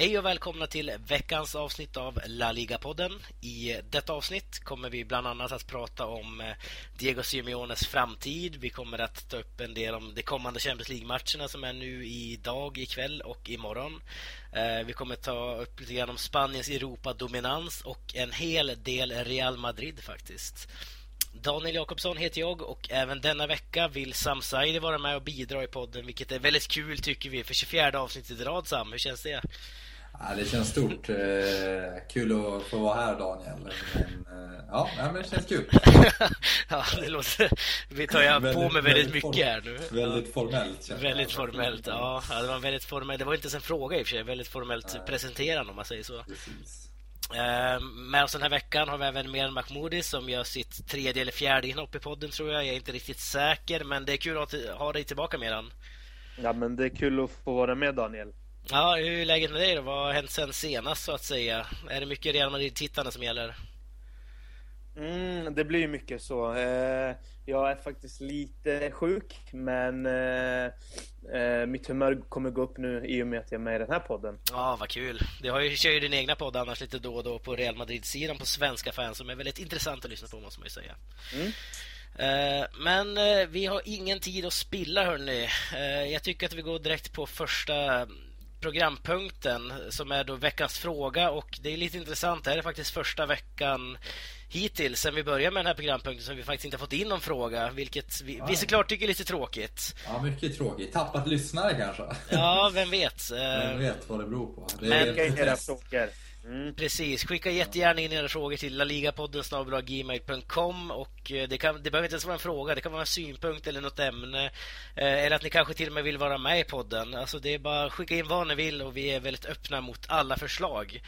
Hej och välkomna till veckans avsnitt av La Liga-podden. I detta avsnitt kommer vi bland annat att prata om eh, Diego Simeones framtid. Vi kommer att ta upp en del om de kommande Champions League-matcherna som är nu idag, ikväll och imorgon. Eh, vi kommer ta upp lite grann om Spaniens Europa-dominans och en hel del Real Madrid faktiskt. Daniel Jakobsson heter jag och även denna vecka vill Sam Saidi vara med och bidra i podden vilket är väldigt kul tycker vi för 24 avsnittet i rad Sam. Hur känns det? Ja, det känns stort. Eh, kul att få vara här Daniel. Men, eh, ja, men det känns kul. ja, det låter... Vi tar väldigt, på mig väldigt, väldigt mycket här nu. Väldigt formellt. Väldigt formellt, ja. Det var väldigt formellt. Det var inte ens en fråga i och för sig. Väldigt formellt Nej. presenterande om man säger så. Precis. Med oss den här veckan har vi även Miran Mahmoudi som gör sitt tredje eller fjärde inhopp i podden tror jag. Jag är inte riktigt säker, men det är kul att ha dig tillbaka Miran. Ja, men det är kul att få vara med Daniel. Ja, hur är läget med dig då? Vad har hänt sen senast så att säga? Är det mycket Real Madrid-tittande som gäller? Mm, det blir mycket så. Eh, jag är faktiskt lite sjuk, men eh, eh, mitt humör kommer gå upp nu i och med att jag är med i den här podden. Ja, vad kul. Du har ju, kör ju din egna podd annars lite då och då på Real Madrid-sidan på svenska fans som är väldigt intressant att lyssna på, måste man ju säga. Mm. Men vi har ingen tid att spilla, hörni. Jag tycker att vi går direkt på första programpunkten som är då veckans fråga och det är lite intressant. Det här är faktiskt första veckan hittills sen vi började med den här programpunkten som vi faktiskt inte fått in någon fråga, vilket vi, vi såklart tycker är lite tråkigt. Ja, mycket tråkigt. Tappat lyssnare kanske? Ja, vem vet? Vem vet vad det beror på? Det är Men, frågor. Mm. Precis. Skicka jättegärna in era frågor till laligapodden gmail.com och eh, det, kan, det behöver inte ens vara en fråga, det kan vara en synpunkt eller något ämne. Eh, eller att ni kanske till och med vill vara med i podden. Alltså det är bara att skicka in vad ni vill och vi är väldigt öppna mot alla förslag.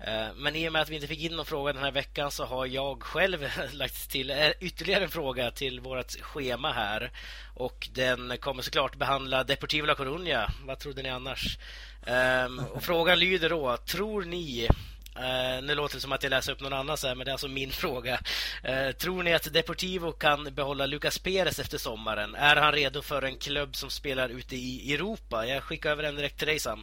Eh, men i och med att vi inte fick in någon fråga den här veckan så har jag själv lagt till ytterligare en fråga till vårt schema här. Och den kommer såklart behandla Deportivo La Coruña. Vad trodde ni annars? Um, och frågan lyder då, tror ni Uh, nu låter det som att jag läser upp någon annan, men det är alltså min fråga. Uh, tror ni att Deportivo kan behålla Lucas Perez efter sommaren? Är han redo för en klubb som spelar ute i Europa? Jag skickar över den direkt till dig, Sam.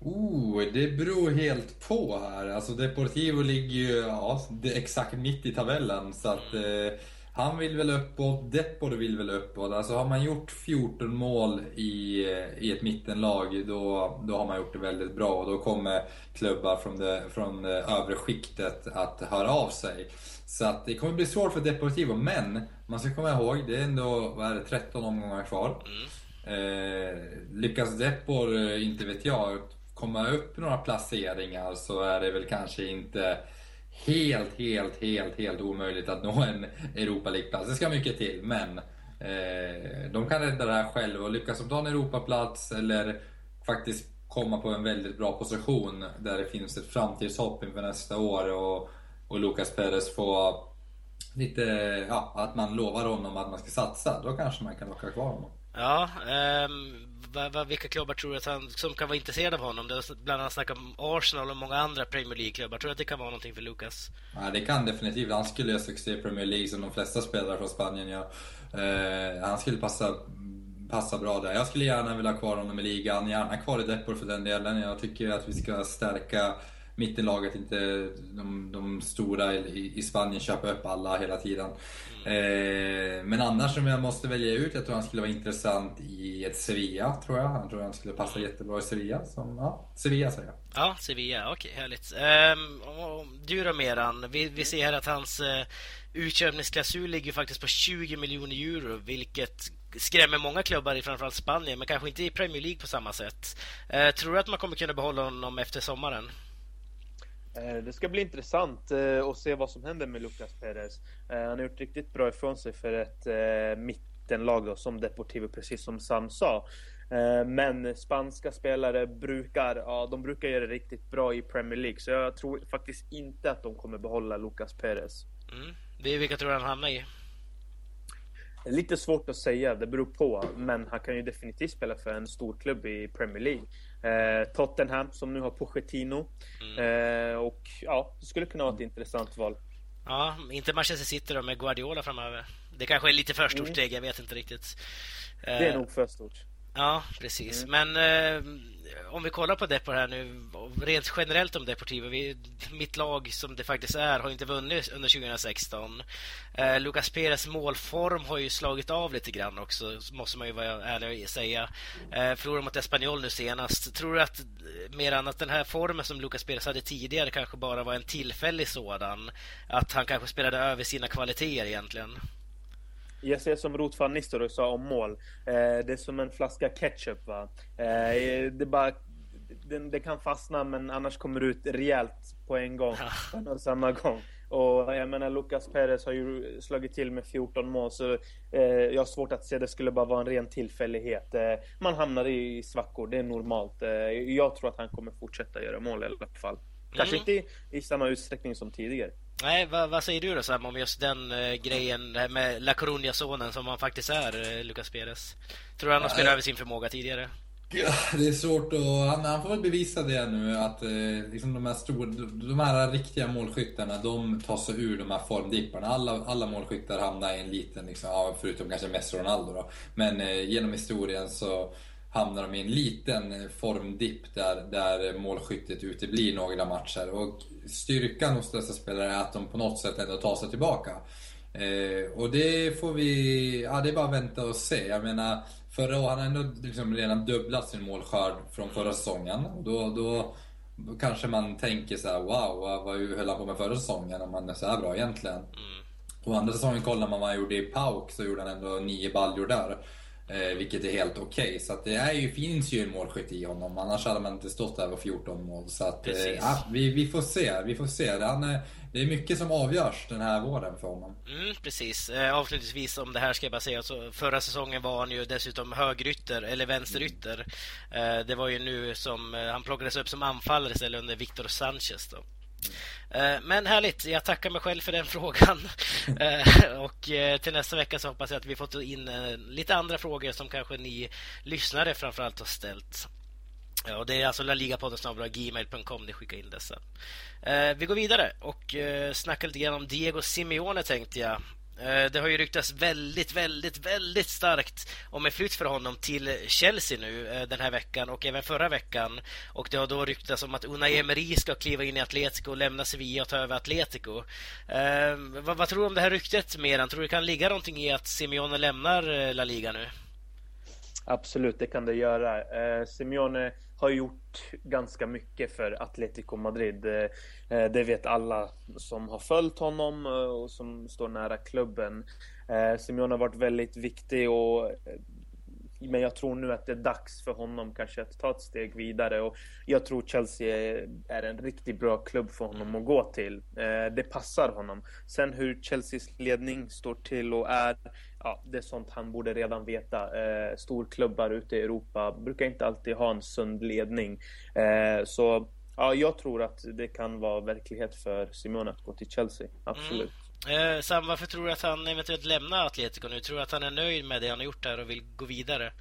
Oh, det beror helt på här. Alltså Deportivo ligger ju ja, exakt mitt i tabellen. Så att eh, han vill väl uppåt, Depor vill väl uppåt. Alltså har man gjort 14 mål i, i ett mittenlag, då, då har man gjort det väldigt bra. Och då kommer klubbar från det, från det övre skiktet att höra av sig. Så att det kommer bli svårt för Deportivo, men man ska komma ihåg, det är ändå vad är det, 13 omgångar kvar. Mm. Eh, lyckas Depor, eh, inte vet jag, komma upp några placeringar så är det väl kanske inte helt, helt, helt, helt omöjligt att nå en Europa League-plats. Det ska mycket till, men eh, de kan rädda det här själva och lyckas de ta en Europaplats eller faktiskt komma på en väldigt bra position där det finns ett framtidshopp inför nästa år och, och Lucas Perez får lite, ja, att man lovar honom att man ska satsa, då kanske man kan locka kvar honom. Ja, eh, va, va, vilka klubbar tror du att han, som kan vara intresserade av honom? Det har bland annat snackat om Arsenal och många andra Premier League-klubbar. Tror du att det kan vara någonting för Lucas? Ja, det kan definitivt. Han skulle göra succé i Premier League som de flesta spelare från Spanien gör. Eh, han skulle passa, passa bra där. Jag skulle gärna vilja ha kvar honom i ligan. Gärna kvar i Depor för den delen. Jag tycker att vi ska stärka mittenlaget, inte de, de stora i, i Spanien köpa upp alla hela tiden. Eh, men annars om jag måste välja ut, jag tror han skulle vara intressant i ett Sevilla, tror jag. Jag tror han skulle passa jättebra i Sevilla. Som, ja, Sevilla säger jag. Ja, Sevilla, okej, okay, härligt. Um, du då Meran, vi, vi ser här att hans uh, utköpningsklausul ligger faktiskt på 20 miljoner euro, vilket skrämmer många klubbar i framförallt Spanien, men kanske inte i Premier League på samma sätt. Uh, tror du att man kommer kunna behålla honom efter sommaren? Eh, det ska bli intressant eh, att se vad som händer med Lucas Perez. Eh, han har gjort riktigt bra ifrån sig för ett mittenlag då, som Deportivo, precis som Sam sa. Men spanska spelare brukar, ja, de brukar göra det riktigt bra i Premier League. Så jag tror faktiskt inte att de kommer behålla Lucas Perez. Mm. Vilka tror du han hamnar i? Lite svårt att säga, det beror på. Men han kan ju definitivt spela för en stor klubb i Premier League. Eh, Tottenham som nu har Pochettino. Mm. Eh, och ja, det skulle kunna vara ett intressant val. Ja, inte Manchester City då med Guardiola framöver. Det kanske är lite för stort mm. steg, jag vet inte riktigt. Eh, det är nog för stort. Ja, precis. Mm. Men eh, om vi kollar på Depor här nu, rent generellt om Deportivo. Vi, mitt lag som det faktiskt är har inte vunnit under 2016. Eh, Lucas Perez målform har ju slagit av lite grann också, måste man ju vara ärlig och säga. Eh, förlorade mot Espanyol nu senast. Tror du att mer än att den här formen som Lucas Perez hade tidigare kanske bara var en tillfällig sådan? Att han kanske spelade över sina kvaliteter egentligen? Jag ser som Ruth van Nistelrooy sa om mål. Eh, det är som en flaska ketchup. Va? Eh, det, bara, det, det, kan fastna men annars kommer det ut rejält på en gång. På samma gång. Och jag menar Lucas Perez har ju slagit till med 14 mål så eh, jag har svårt att se det skulle bara vara en ren tillfällighet. Eh, man hamnar i svackor, det är normalt. Eh, jag tror att han kommer fortsätta göra mål i alla fall. Kanske mm. inte i, i samma utsträckning som tidigare. Nej, vad, vad, säger du då Sam om just den eh, grejen med La Coruña-sonen som han faktiskt är, eh, Lucas Perez? Tror du han har spelat över sin förmåga tidigare? Ja, det är svårt att... Han, han får väl bevisa det nu att eh, liksom de, här stor, de här riktiga målskyttarna de tar sig ur de här formdipparna. Alla, alla målskyttar hamnar i en liten, liksom, ja, förutom kanske Messi och Ronaldo då. Men eh, genom historien så hamnar de i en liten formdipp där, där målskyttet uteblir några matcher. Och styrkan hos dessa spelare är att de på något sätt ändå tar sig tillbaka. Eh, och det får vi, ja det är bara att vänta och se. Jag menar, förra året, han har ändå liksom redan dubblat sin målskörd från förra säsongen. Och då, då, kanske man tänker så här: wow, vad, vad höll han på med förra säsongen om han är så här bra egentligen? Mm. Och andra säsongen kollar man vad han gjorde i PAOK så gjorde han ändå nio baljor där. Eh, vilket är helt okej. Okay. Så det är ju, finns ju en målskytt i honom. Annars hade man inte stått där på 14 mål. Så att, eh, ja, vi, vi får se. Vi får se. Han, är, det är mycket som avgörs den här våren för honom. Mm, precis. Eh, avslutningsvis om det här ska jag bara säga. Alltså, förra säsongen var han ju dessutom högrytter, eller vänsterytter. Eh, det var ju nu som eh, han plockades upp som anfallare istället under Victor Sanchez. Då. Eh, men härligt, jag tackar mig själv för den frågan. Eh, och eh, till nästa vecka så hoppas jag att vi fått in lite andra frågor som kanske ni lyssnare framförallt har ställt. Och det är alltså laligapodden gmail.com ni skickar in dessa. Vi går vidare och snackar lite grann om Diego Simeone tänkte jag. Eh, det har ju ryktats väldigt, väldigt, väldigt starkt om en flytt för honom till Chelsea nu eh, den här veckan och även förra veckan. Och det har då ryktats om att Unai Emery ska kliva in i Atletico, lämna Sevilla och ta över Atletico. Eh, vad, vad, tror du om det här ryktet, Meran? Tror du det kan ligga någonting i att Simeone lämnar eh, La Liga nu? Absolut, det kan det göra. Eh, Simeone har gjort ganska mycket för Atletico Madrid. Eh, eh, det vet alla som har följt honom eh, och som står nära klubben. Simeone har varit väldigt viktig och men jag tror nu att det är dags för honom kanske att ta ett steg vidare och jag tror Chelsea är en riktigt bra klubb för honom att gå till. Eh, det passar honom. Sen hur Chelseas ledning står till och är ja, det är sånt han borde redan veta. Eh, storklubbar ute i Europa brukar inte alltid ha en sund ledning. Eh, så ja, jag tror att det kan vara verklighet för Simone att gå till Chelsea. Absolut. Mm. Eh, Sam, varför tror du att han eventuellt lämnar Atletico nu? Tror du att han är nöjd med det han har gjort där och vill gå vidare?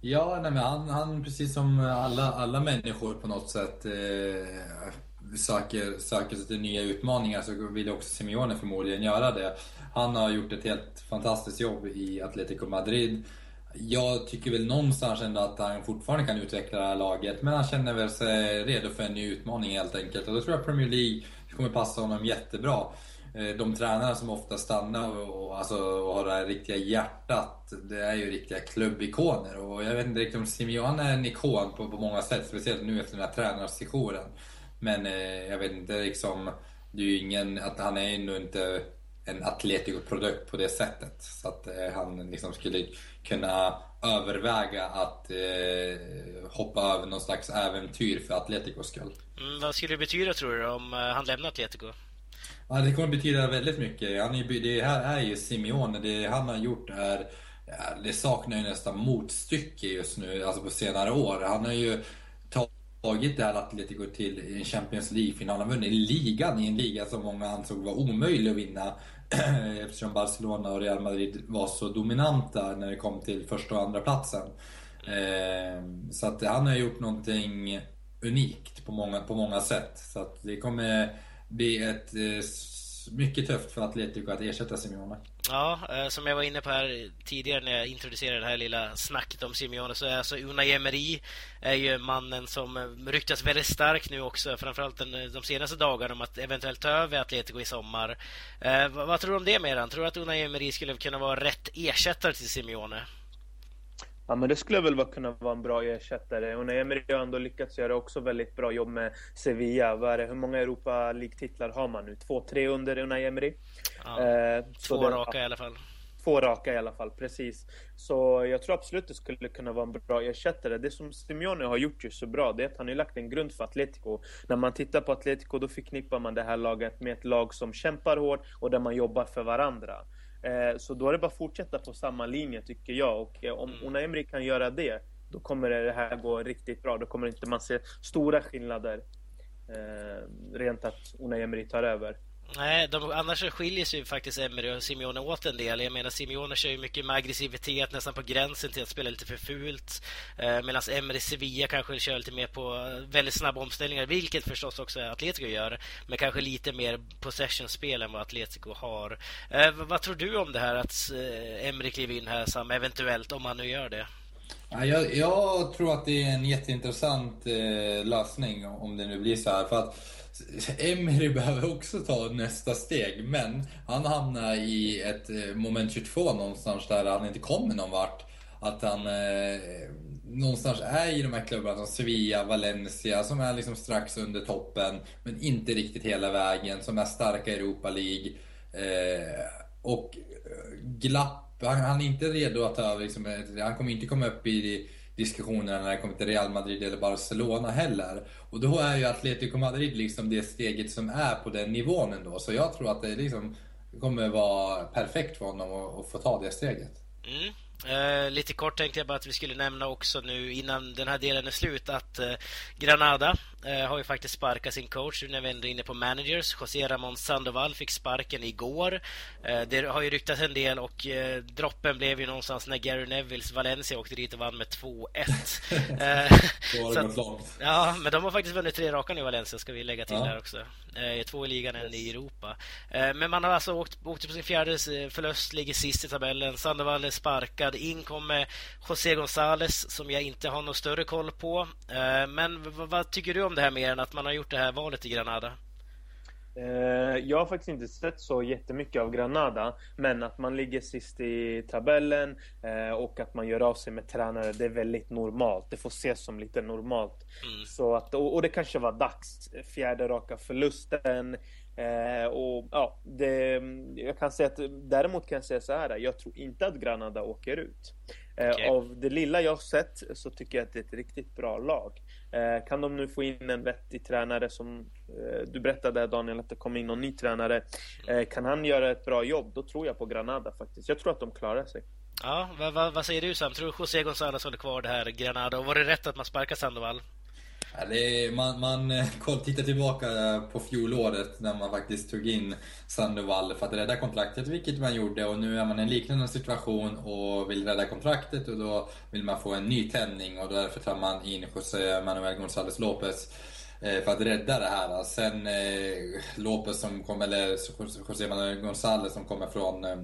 Ja, nej, men han, han precis som alla, alla människor på något sätt eh, söker, söker sig till nya utmaningar så vill också Simeone förmodligen göra det. Han har gjort ett helt fantastiskt jobb i Atletico Madrid. Jag tycker väl någonstans ändå att han fortfarande kan utveckla det här laget, men han känner väl sig redo för en ny utmaning helt enkelt. Och då tror jag Premier League kommer passa honom jättebra. Eh, de tränare som ofta stannar och, alltså, och har det här riktiga hjärtat, det är ju riktiga klubbikoner. Och jag vet inte riktigt om Simeone är en ikon på, på många sätt, speciellt nu efter den här tränarsessionen. Men eh, jag vet inte liksom, det är ju ingen, att han är ju inte en Atletico-produkt på det sättet. Så att eh, han liksom skulle kunna överväga att eh, hoppa över någon slags äventyr för Atleticos skull. Mm, vad skulle det betyda tror du om eh, han lämnar Atletico? Ja, det kommer betyda väldigt mycket. Han är, det här är ju Simeone. Det han har gjort är det saknar ju nästan motstycke just nu, alltså på senare år. Han har ju tagit det här Atletico till en Champions League-final. Han har vunnit ligan i en liga som många ansåg var omöjlig att vinna eftersom Barcelona och Real Madrid var så dominanta när det kom till första och andra platsen. Ehm, så att han har gjort någonting unikt på många, på många sätt. Så att det kommer bli ett eh, mycket tufft för Atletico att ersätta Simeone. Ja, eh, som jag var inne på här tidigare när jag introducerade det här lilla snacket om Simeone så är alltså Unai Emery är ju mannen som eh, ryktas väldigt starkt nu också, framförallt den, de senaste dagarna om att eventuellt ta över Atletico i sommar. Vad, vad, tror du om det Meran? Tror du att Unai Emery skulle kunna vara rätt ersättare till Simeone? Ja, men det skulle väl kunna vara en bra ersättare. Och Emery har ändå lyckats göra också väldigt bra jobb med Sevilla. Vad hur många Europa League-titlar har man nu? Två, tre under Unai Emery? Ja, eh, två det, raka i alla fall. Två raka i alla fall, precis. Så jag tror absolut det skulle kunna vara en bra ersättare. Det som Simeone har gjort ju så bra, det är att han har lagt en grund för Atletico. När man tittar på Atletico då förknippar man det här laget med ett lag som kämpar hårt och där man jobbar för varandra. Eh, så då är det bara att fortsätta på samma linje tycker jag. Och eh, om mm. Una Emery kan göra det, då kommer det här gå riktigt bra. Då kommer inte man se stora skillnader. Eh, rent att Una Emery tar över. Nej, de, annars skiljer sig ju faktiskt Emery och Simeone åt en del. Jag menar, Simeone kör ju mycket med aggressivitet, nästan på gränsen till att spela lite för fult. Eh, Medan Emery Sevilla kanske kör lite mer på eh, väldigt snabba omställningar, vilket förstås också Atletico gör. Men kanske lite mer possession-spel än vad Atletico har. Eh, vad tror du om det här att eh, Emery kliver in här, Sam, eventuellt, om han nu gör det? Jag, jag, tror att det är en jätteintressant eh, lösning om det nu blir så här. För att Emery behöver också ta nästa steg, men han hamnar i ett eh, moment 22 någonstans där han inte kommer någon vart. Att han eh, någonstans är i de här klubbarna som Sevilla, Valencia, som är liksom strax under toppen, men inte riktigt hela vägen, som är starka i Europa League. Eh, och eh, glapp, han, han, är inte redo att ta över, liksom, han kommer inte komma upp i diskussionerna när det kommer till Real Madrid eller Barcelona heller. Och då är ju Atletico Madrid liksom det steget som är på den nivån ändå. Så jag tror att det liksom kommer vara perfekt för honom att, att få ta det steget. Mm. Eh, lite kort tänkte jag bara att vi skulle nämna också nu innan den här delen är slut att eh, Granada har ju faktiskt sparkat sin coach nu när vi ändå är inne på managers. José Ramon Sandoval fick sparken igår. det har ju ryktats en del och droppen blev ju någonstans när Gary Nevilles Valencia åkte dit och vann med 2-1. ja, men de har faktiskt vunnit tre raka nu i Valencia ska vi lägga till ja. här också. två i ligan, en i Europa. men man har alltså åkt, åkt på sin fjärde förlust, ligger sist i tabellen. Sandoval är sparkad in kommer José González som jag inte har någon större koll på. Eh, men vad tycker du om det här mer än att man har gjort det här valet i Granada? Eh, jag har faktiskt inte sett så jättemycket av Granada, men att man ligger sist i tabellen eh, och att man gör av sig med tränare, det är väldigt normalt. Det får ses som lite normalt. Mm. Så att, och, det kanske var dags. Fjärde raka förlusten. Eh, och ja, det, jag kan säga att däremot kan jag säga så här. Jag tror inte att Granada åker ut. Eh, okay. Av det lilla jag har sett så tycker jag att det är ett riktigt bra lag. Eh, kan de nu få in en vettig tränare som eh, du berättade Daniel att det kommer in någon ny tränare. Kan han göra ett bra jobb, då tror jag på Granada faktiskt. Jag tror att de klarar sig. Ja, vad, vad, vad säger du Sam? Tror du José González håller kvar det här Granada? Och var det rätt att man sparkar Sandoval? Är, man man eh, tittar tillbaka på fjolåret när man faktiskt tog in Sandoval för att rädda kontraktet, vilket man gjorde. Och nu är man i en liknande situation och vill rädda kontraktet och då vill man få en ny tändning och därför tar man in José Manuel González López eh, för att rädda det här. Sen eh, Lopez som kom, eller José Manuel González som kommer från, eh,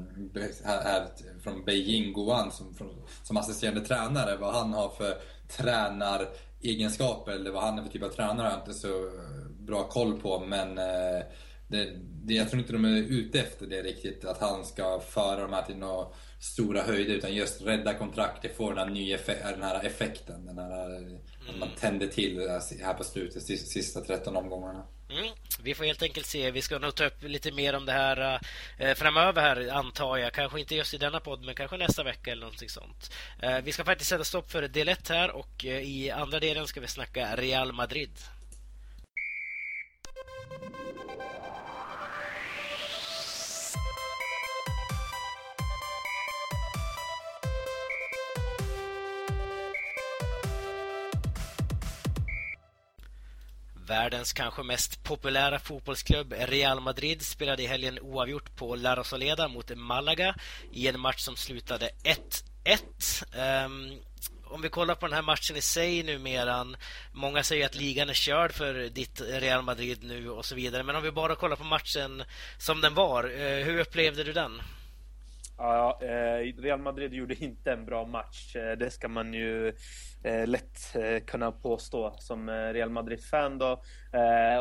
här, från Beijing, Guan, som, som assisterande tränare. Vad han har för tränar egenskaper eller vad han är för typ av tränare har jag inte så bra koll på. Men eh, det, det, jag tror inte de är ute efter det riktigt, att han ska föra de här till några stora höjder. Utan just rädda kontraktet, få den här, nya den här effekten. Den här, mm. Att man tänder till här på slutet, sista 13 omgångarna. Mm. Vi får helt enkelt se. Vi ska nog ta upp lite mer om det här eh, framöver här, antar jag. Kanske inte just i denna podd, men kanske nästa vecka eller någonting sånt. Eh, vi ska faktiskt sätta stopp för del 1 här och eh, i andra delen ska vi snacka Real Madrid. Världens kanske mest populära fotbollsklubb Real Madrid spelade i helgen oavgjort på La Rosaleda mot Malaga i en match som slutade 1-1. Um, ehm, om vi kollar på den här matchen i sig numera. Många säger att ligan är körd för ditt Real Madrid nu och så vidare. Men om vi bara kollar på matchen som den var. Eh, hur upplevde du den? Ja, eh, Real Madrid gjorde inte en bra match. Eh, det ska man ju eh, lätt kunna påstå som Real Madrid-fan då.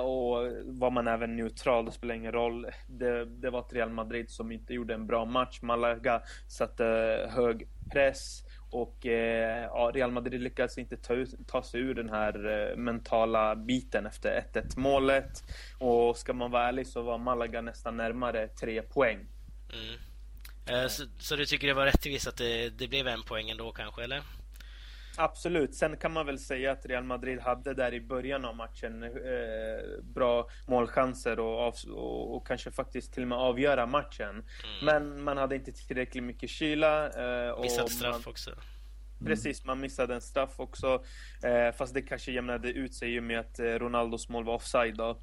Och var man även neutral, det spelar ingen roll. Det, det var ett Real Madrid som inte gjorde en bra match. Malaga satte hög press. Och ja, Real Madrid lyckades inte ta, ta sig ur den här mentala biten efter 1-1 målet. Och ska man vara ärlig så var Malaga nästan närmare tre poäng. Mm. Eh, så, så, du tycker det var rättvist att det, det blev en poäng ändå kanske, eller? Absolut. Sen kan man väl säga att Real Madrid hade där i början av matchen eh, bra målchanser och, av, och, och, kanske faktiskt till och med avgöra matchen. Mm. Men man hade inte tillräckligt mycket kyla. Eh, Missat straff man, också. Precis, man missade en straff också. Eh, fast det kanske jämnade ut sig i och med att eh, Ronaldos mål var offside. Då.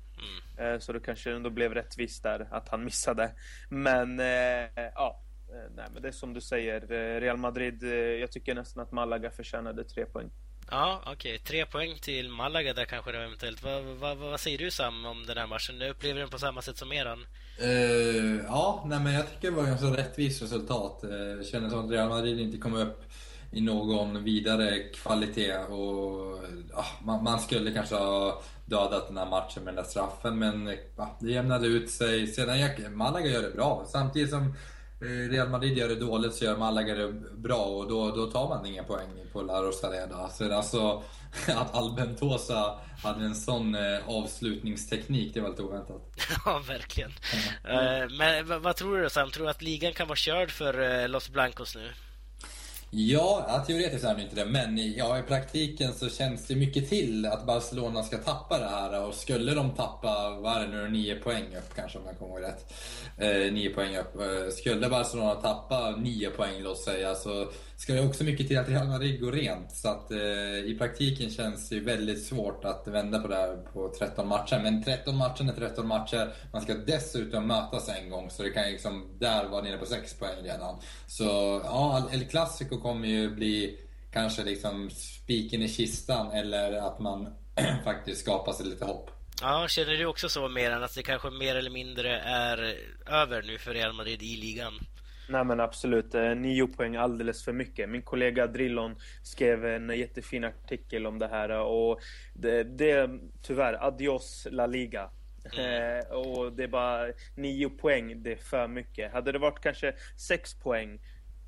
Mm. Eh, så det kanske ändå blev rättvist där att han missade. Men eh, ja, nej, men det är som du säger. Eh, Real Madrid, eh, jag tycker nästan att Malaga förtjänade tre poäng. Ja, okej. Okay. Tre poäng till Malaga där kanske det eventuellt. Vad, vad, vad säger du Sam om den här matchen? Du upplever den på samma sätt som eran? Uh, ja, nej, men jag tycker det var ganska rättvist resultat. Det kändes som att Real Madrid inte kom upp i någon vidare kvalitet. Och, ja, man, man, skulle kanske ha dödat den här matchen med den där straffen, men ja, det jämnade ut sig. Sedan Malaga gör det bra. Samtidigt som Eh, Eh, Real Madrid gör det dåligt så gör Malaga det bra och då, då tar man inga poäng på La Rosaleda. Så alltså, att Albentosa hade en sån eh, avslutningsteknik, det var lite oväntat. ja, verkligen. Mm. Men vad tror du Sam? Tror du att ligan kan vara körd för Los Blancos nu? Ja, ja teoretiskt är det inte det. Men ja, i praktiken så känns det mycket till att Barcelona ska tappa det här. Och skulle de tappa, vad är det nu, nio poäng upp kanske om jag kommer ihåg rätt. Eh, nio poäng upp. Eh, skulle Barcelona tappa nio poäng låt säga så ska det också mycket till att Real Madrid går rent. Så att eh, i praktiken känns det väldigt svårt att vända på det här på 13 matcher. Men 13 matcher är 13 matcher. Man ska dessutom mötas en gång så det kan liksom där vara nere på 6 poäng redan. Så ja, El Clasico kommer ju bli kanske liksom spiken i kistan eller att man faktiskt skapar sig lite hopp. Ja, känner du också så mer än att det kanske mer eller mindre är över nu för Real Madrid i ligan? Nej men absolut, eh, nio poäng alldeles för mycket. Min kollega Drillon skrev en jättefin artikel om det här och det, det tyvärr, adios La Liga. Mm. Eh, och det är bara nio poäng, det är för mycket. Hade det varit kanske sex poäng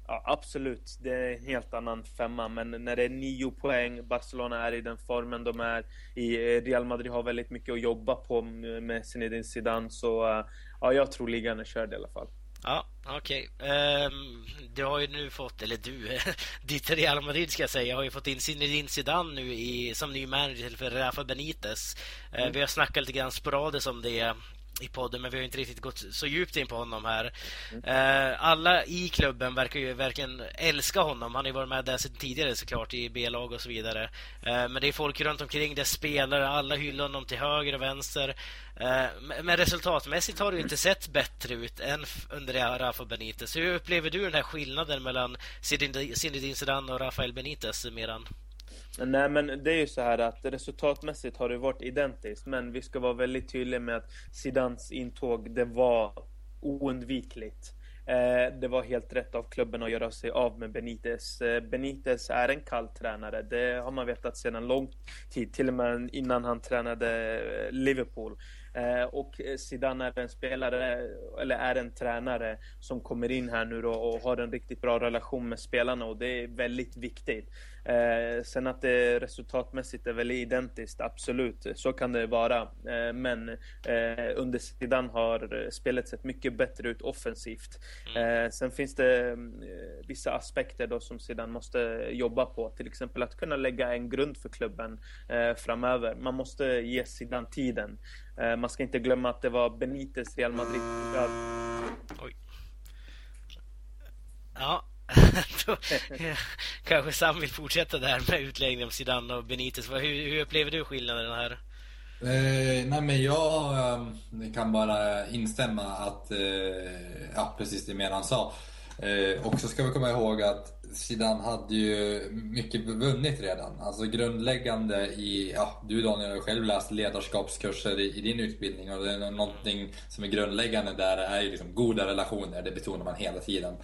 Ja, absolut, det är en helt annan femma. Men när det är nio poäng, Barcelona är i den formen de är i. Real Madrid har väldigt mycket att jobba på med Zinedine Zidane. Så eh, ja, jag tror ligan är körd i alla fall. Ja, okej. Okay. Um, ehm, du har ju nu fått, eller du, ditt Real Madrid ska jag säga, har ju fått in Zinedine Zidane nu i, som ny manager för Rafa Benitez. Eh, mm. Uh, vi har snackat lite grann sporadiskt om det i podden, men vi har inte riktigt gått så djupt in på honom här. Mm. Uh, alla i klubben verkar ju verkligen älska honom. Han har ju varit med där sedan tidigare såklart i B-lag och så vidare. Uh, men det är folk runt omkring det, spelare, alla hyllar honom till höger och vänster. Uh, men resultatmässigt har det inte sett bättre ut än under Rafa Benitez. Hur upplever du den här skillnaden mellan Zinedine Zidane och Rafael Benitez, Meran? Nej men det är ju så här att resultatmässigt har det varit identiskt men vi ska vara väldigt tydliga med att Zidans intåg det var oundvikligt. Eh, det var helt rätt av klubben att göra sig av med Benitez. Eh, Benitez är en kall tränare, det har man vetat sedan lång tid, till och med innan han tränade eh, Liverpool. Och Zidane är en spelare, eller är en tränare som kommer in här nu då och har en riktigt bra relation med spelarna och det är väldigt viktigt. Eh, sen att det resultatmässigt är väldigt identiskt, absolut, så kan det vara. Eh, men eh, under sidan har spelet sett mycket bättre ut offensivt. Mm. Eh, sen finns det eh, vissa aspekter då som sedan måste jobba på, till exempel att kunna lägga en grund för klubben eh, framöver. Man måste ge sidan tiden. man ska inte glömma att det var Benites Real Madrid. Oj. Ja, kanske Sam vill fortsätta där med utläggningen om Zidane och Benitez. Hur, hur upplever du skillnaden här? Eh, nej men jag eh, kan bara instämma att, eh, ja precis det Meran sa. Eh, och så ska vi komma ihåg att Zidane hade ju mycket vunnit redan. Alltså grundläggande i, ja du Daniel har själv läst ledarskapskurser i, i, din utbildning och det är någonting som är grundläggande där är ju liksom goda relationer, det betonar man hela tiden.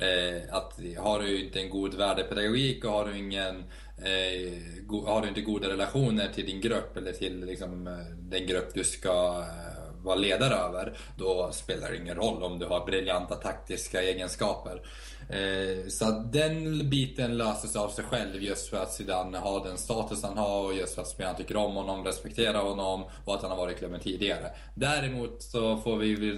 Eh, att har du inte en god värdepedagogik och har du ingen eh, go, har du inte goda relationer till din grupp eller till liksom, eh, den grupp du ska eh, vara ledare över, då spelar det ingen roll om du har briljanta taktiska egenskaper. Eh, så den biten löses av sig själv just för att Zidane har den status han har och just för att spelarna tycker om honom, respekterar honom och att han har varit i klubben tidigare. Däremot så får vi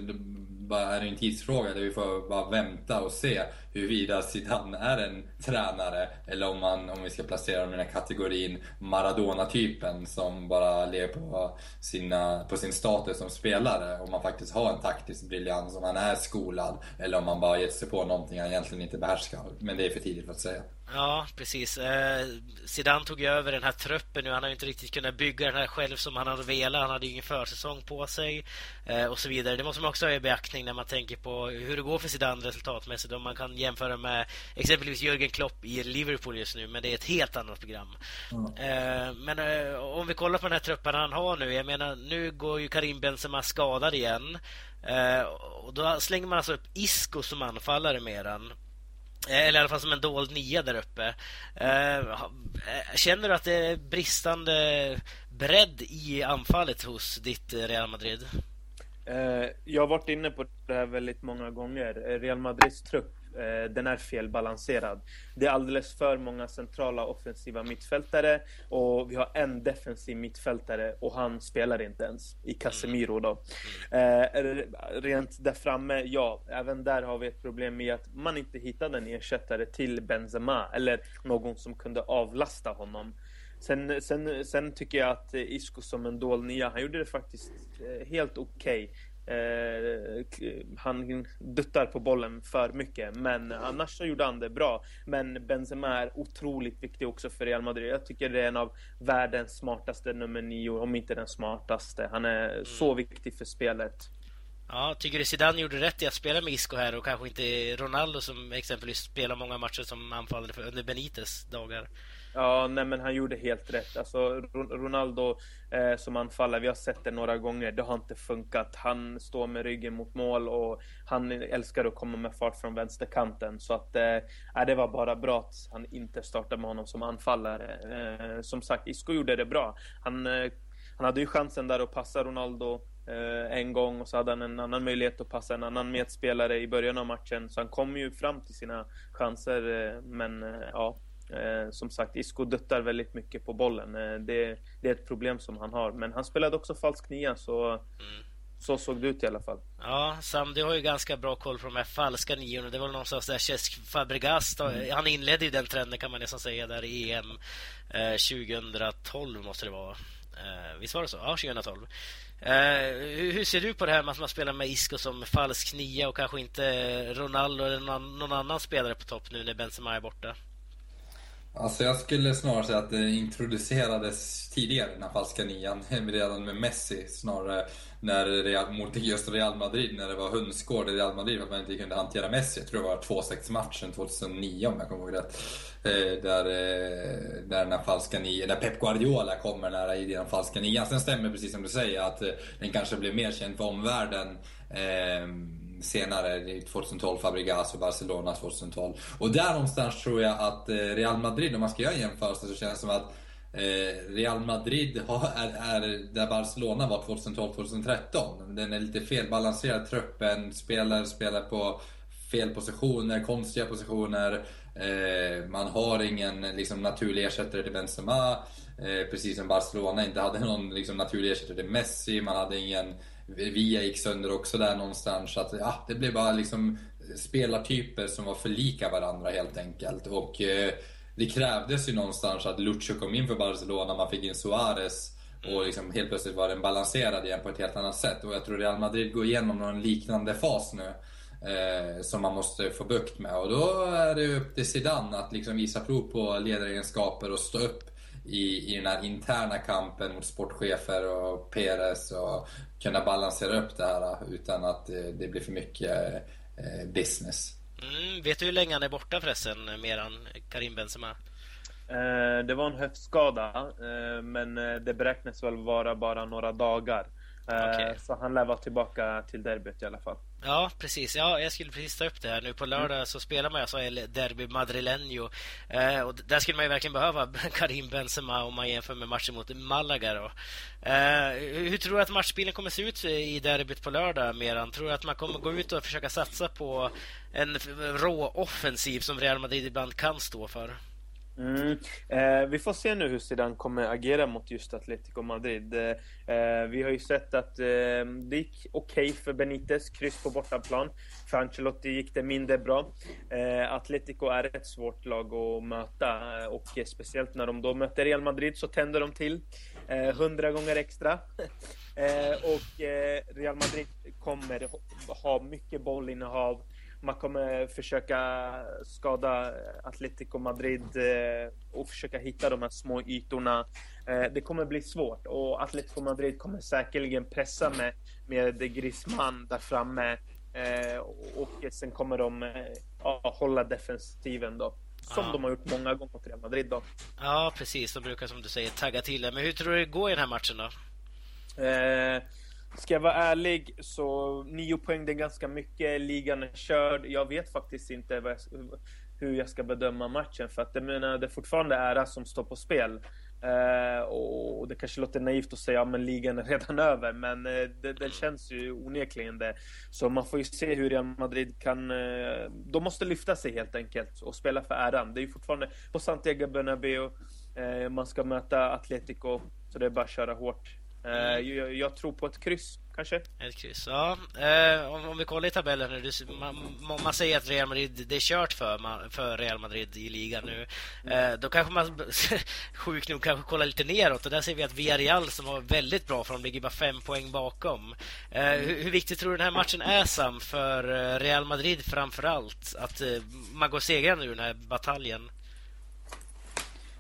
bara är det en tidsfråga där vi får bara vänta och se huruvida Zidane är en tränare eller om, man, om vi ska placera honom i den här kategorin Maradona-typen som bara lever på, sina, på sin status som spelare. Om man faktiskt har en taktisk briljans, om han är skolad eller om man bara gett sig på någonting han egentligen inte behärskar. Men det är för tidigt för att säga. Ja, precis. Eh, Zidane tog ju över den här truppen nu. Han har ju inte riktigt kunnat bygga den här själv som han hade velat. Han hade ju ingen försäsong på sig eh, och så vidare. Det måste man också ha i beaktning när man tänker på hur det går för Zidane resultatmässigt. Om man kan jämföra med exempelvis Jürgen Klopp i Liverpool just nu, men det är ett helt annat program. Mm. Eh, men eh, om vi kollar på den här truppen han har nu. Jag menar, nu går ju Karim Benzema skadad igen. Eh, och då slänger man alltså upp Isco som anfallare med den. Eh, eller i alla fall som en dold nia där uppe. Eh, eh, känner du att det är bristande bredd i anfallet hos ditt Real Madrid? Jag har varit inne på det här väldigt många gånger. Real Madrids trupp Eh, den är felbalanserad. Det är alldeles för många centrala offensiva mittfältare och vi har en defensiv mittfältare och han spelar inte ens i Casemiro då. Eh, rent där framme, ja, även där har vi ett problem med att man inte hittade en ersättare till Benzema eller någon som kunde avlasta honom. Sen, sen, sen tycker jag att Isco som en dold nia, han gjorde det faktiskt eh, helt okej. Okay. Eh, han duttar på bollen för mycket, men annars så gjorde han det bra. Men Benzema är otroligt viktig också för Real Madrid. Jag tycker det är en av världens smartaste nummer nio, om inte den smartaste. Han är mm. så viktig för spelet. Ja, tycker du Zidane gjorde rätt i att spela med Isco här och kanske inte Ronaldo som exempelvis spelar många matcher som anfallare under Benites dagar? Ja, nej men han gjorde helt rätt. Alltså Ronaldo eh, som anfallare, vi har sett det några gånger, det har inte funkat. Han står med ryggen mot mål och han älskar att komma med fart från vänsterkanten. Så att eh, det var bara bra att han inte startade med honom som anfallare. Eh, som sagt, Isco gjorde det bra. Han, eh, han hade ju chansen där att passa Ronaldo eh, en gång och så hade han en annan möjlighet att passa en annan medspelare i början av matchen. Så han kom ju fram till sina chanser, eh, men eh, ja Eh, som sagt, Isco duttar väldigt mycket på bollen. Eh, det, det, är ett problem som han har. Men han spelade också falsk nia, så, mm. så såg det ut i alla fall. Ja, Sam, du har ju ganska bra koll på de här falska niorna. Det var någonstans där Cesc Fabregas, mm. han inledde ju den trenden kan man nästan säga där i EM eh, 2012 måste det vara. Eh, visst var det så? Ja, 2012. Uh, hur ser du på det här med att man spelar med Isco som falsk nia och kanske inte Ronaldo eller någon, någon annan spelare på topp nu när Benzema är borta? Alltså jag skulle snarare säga att det introducerades tidigare, den här falska nian, redan med Messi snarare när Real, mot just Real Madrid, när det var hönsgård i Real Madrid för att man inte kunde hantera Messi. Jag tror det var 2-6 matchen 2009 om jag kommer ihåg rätt. Eh, där, eh, där den här falska nian, där Pep Guardiola kommer nära i den falska nian. Sen stämmer precis som du säger att eh, den kanske blev mer känd för omvärlden ehm, senare, 2012 Fabregas och Barcelona 2012. Och där någonstans tror jag att eh, Real Madrid, om man ska göra en jämförelse, så känns det som att eh, Real Madrid är, är där Barcelona var 2012-2013. Den är lite felbalanserad, truppen spelar, spelar på fel positioner, konstiga positioner. Eh, man har ingen liksom, naturlig ersättare till Benzema. Eh, precis som Barcelona inte hade någon liksom, naturlig ersättare till Messi. Man hade ingen Via gick sönder också där någonstans. Så att, ja, det blev bara liksom spelartyper som var för lika varandra helt enkelt. Och eh, det krävdes ju någonstans att Lucho kom in för Barcelona, man fick in Suarez. Och liksom helt plötsligt var den balanserad igen på ett helt annat sätt. Och jag tror Real Madrid går igenom någon liknande fas nu. Eh, som man måste få bukt med. Och då är det upp till Zidane att liksom visa prov på ledaregenskaper och stå upp i, i den här interna kampen mot sportchefer och Perez och kunna balansera upp det här utan att det, det blir för mycket eh, business. Mm, vet du hur länge han är borta förresten, Meran Karim Benzema? Eh, det var en höftskada, eh, men eh, det beräknas väl vara bara några dagar. Okay. Så han lär vara tillbaka till derbyt i alla fall. Ja, precis. Ja, jag skulle precis ta upp det här. Nu på lördag mm. så spelar man alltså El Derby Madrileño. Eh, och där skulle man ju verkligen behöva Karim Benzema om man jämför med matchen mot Malaga. Då. Eh, hur tror du att matchbilden kommer se ut i derbyt på lördag, Meran? Tror du att man kommer gå ut och försöka satsa på en rå offensiv som Real Madrid ibland kan stå för? Mm. Eh, vi får se nu hur Zidane kommer agera mot just Atletico Madrid. Eh, eh vi har ju sett att eh, det gick okej okay för Benitez, kryss på bortaplan. För Ancelotti gick det mindre bra. Eh, Atletico är ett svårt lag att möta eh, och speciellt när de då möter Real Madrid så tänder de till eh, hundra gånger extra. Eh, och eh, Real Madrid kommer ha mycket bollinnehav man kommer försöka skada Atletico Madrid eh, och försöka hitta de här små ytorna. Eh, det kommer bli svårt och Atletico Madrid kommer säkerligen pressa med, med Griezmann där framme. Eh, och sen kommer de ja, hålla defensiven då. Som ja. de har gjort många gånger mot Real Madrid då. Ja, precis. De brukar som du säger tagga till det. Men hur tror du det går i den här matchen då? Eh, Ska jag vara ärlig så nio poäng det är ganska mycket. Ligan är körd. Jag vet faktiskt inte jag, hur jag ska bedöma matchen för att jag menar, det är fortfarande ära som står på spel. Eh, och det kanske låter naivt att säga att ja, ligan är redan över, men eh, det, det, känns ju onekligen det. Så man får ju se hur Real Madrid kan... Eh, de måste lyfta sig helt enkelt och spela för äran. Det är ju fortfarande på Santiago Bernabéu. Eh, man ska möta Atletico, så det är bara att köra hårt. Mm. Eh, jag, jag, tror på ett kryss, kanske. Ett kryss, ja. Eh, om, om, vi kollar i tabellen nu. Man, man, säger att Real Madrid, det är kört för, för Real Madrid i ligan nu. Mm. Eh, då kanske man, sjukt nog, kanske kollar lite neråt. Och där ser vi att Villarreal som var väldigt bra, för de ligger bara fem poäng bakom. Mm. hur, hur, viktigt tror du den här matchen är, Sam, för Real Madrid framför allt? Att man går segrande ur den här bataljen?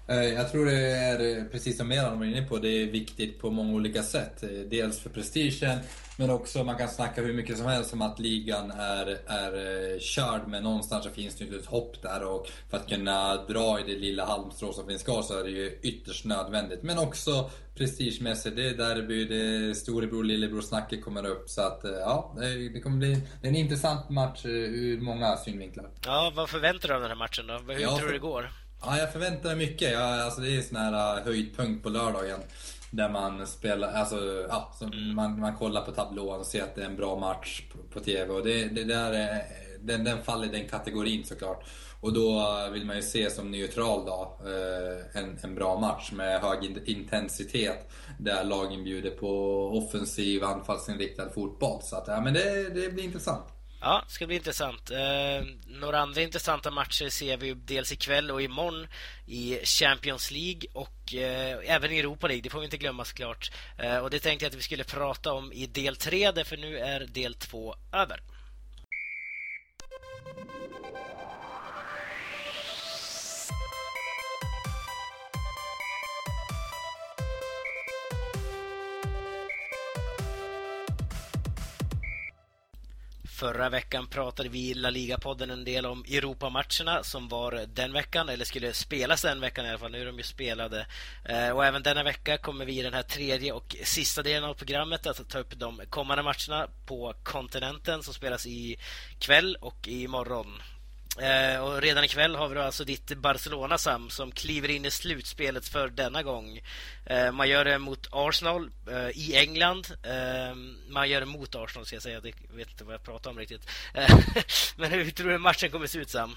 Eh, jag tror det är, eh, precis som Meran var inne på, det är viktigt på många olika sätt. Eh, dels för prestigen, men också man kan snacka hur mycket som helst om att ligan är, är körd, men någonstans så finns det inte ett hopp där. Och för att kunna dra i det lilla halmstrå som finns kvar så är det ju ytterst nödvändigt. Men också prestigemässigt, det är derby, det är storebror lillebror snacket kommer upp. Så att ja, det kommer bli en intressant match ur många synvinklar. Ja, vad förväntar du av den här matchen då? Hur ja, tror du det går? Ja, jag förväntar mig mycket. Jag, alltså, det är en sån här uh, höjdpunkt på lördagen. Där man spelar, alltså, ja, mm. man, man kollar på tablån och ser att det är en bra match på, på TV. Och det, det där är, den, den faller i den kategorin såklart. Och då vill man ju se som neutral då, uh, en, en bra match med hög intensitet. Där lagen bjuder på offensiv, anfallsinriktad fotboll. Så att, ja, men det, det blir intressant. Ja, det ska bli intressant. Eh, några andra intressanta matcher ser vi dels ikväll och imorgon i Champions League och eh, även i Europa League. Det får vi inte glömma såklart. Eh, och det tänkte jag att vi skulle prata om i del 3, för nu är del 2 över. Förra veckan pratade vi i La Liga-podden en del om Europamatcherna som var den veckan, eller skulle spelas den veckan i alla fall. Nu är de ju spelade. Eh, och även denna vecka kommer vi i den här tredje och sista delen av programmet att ta upp de kommande matcherna på kontinenten som spelas i kväll och imorgon. Eh, och redan ikväll har vi då alltså ditt Barcelona Sam som kliver in i slutspelet för denna gång. Eh, man gör det mot Arsenal eh, i England. Eh, man gör det mot Arsenal ska jag säga. Jag vet inte vad jag pratar om riktigt. Eh, men hur tror du matchen kommer se ut Sam?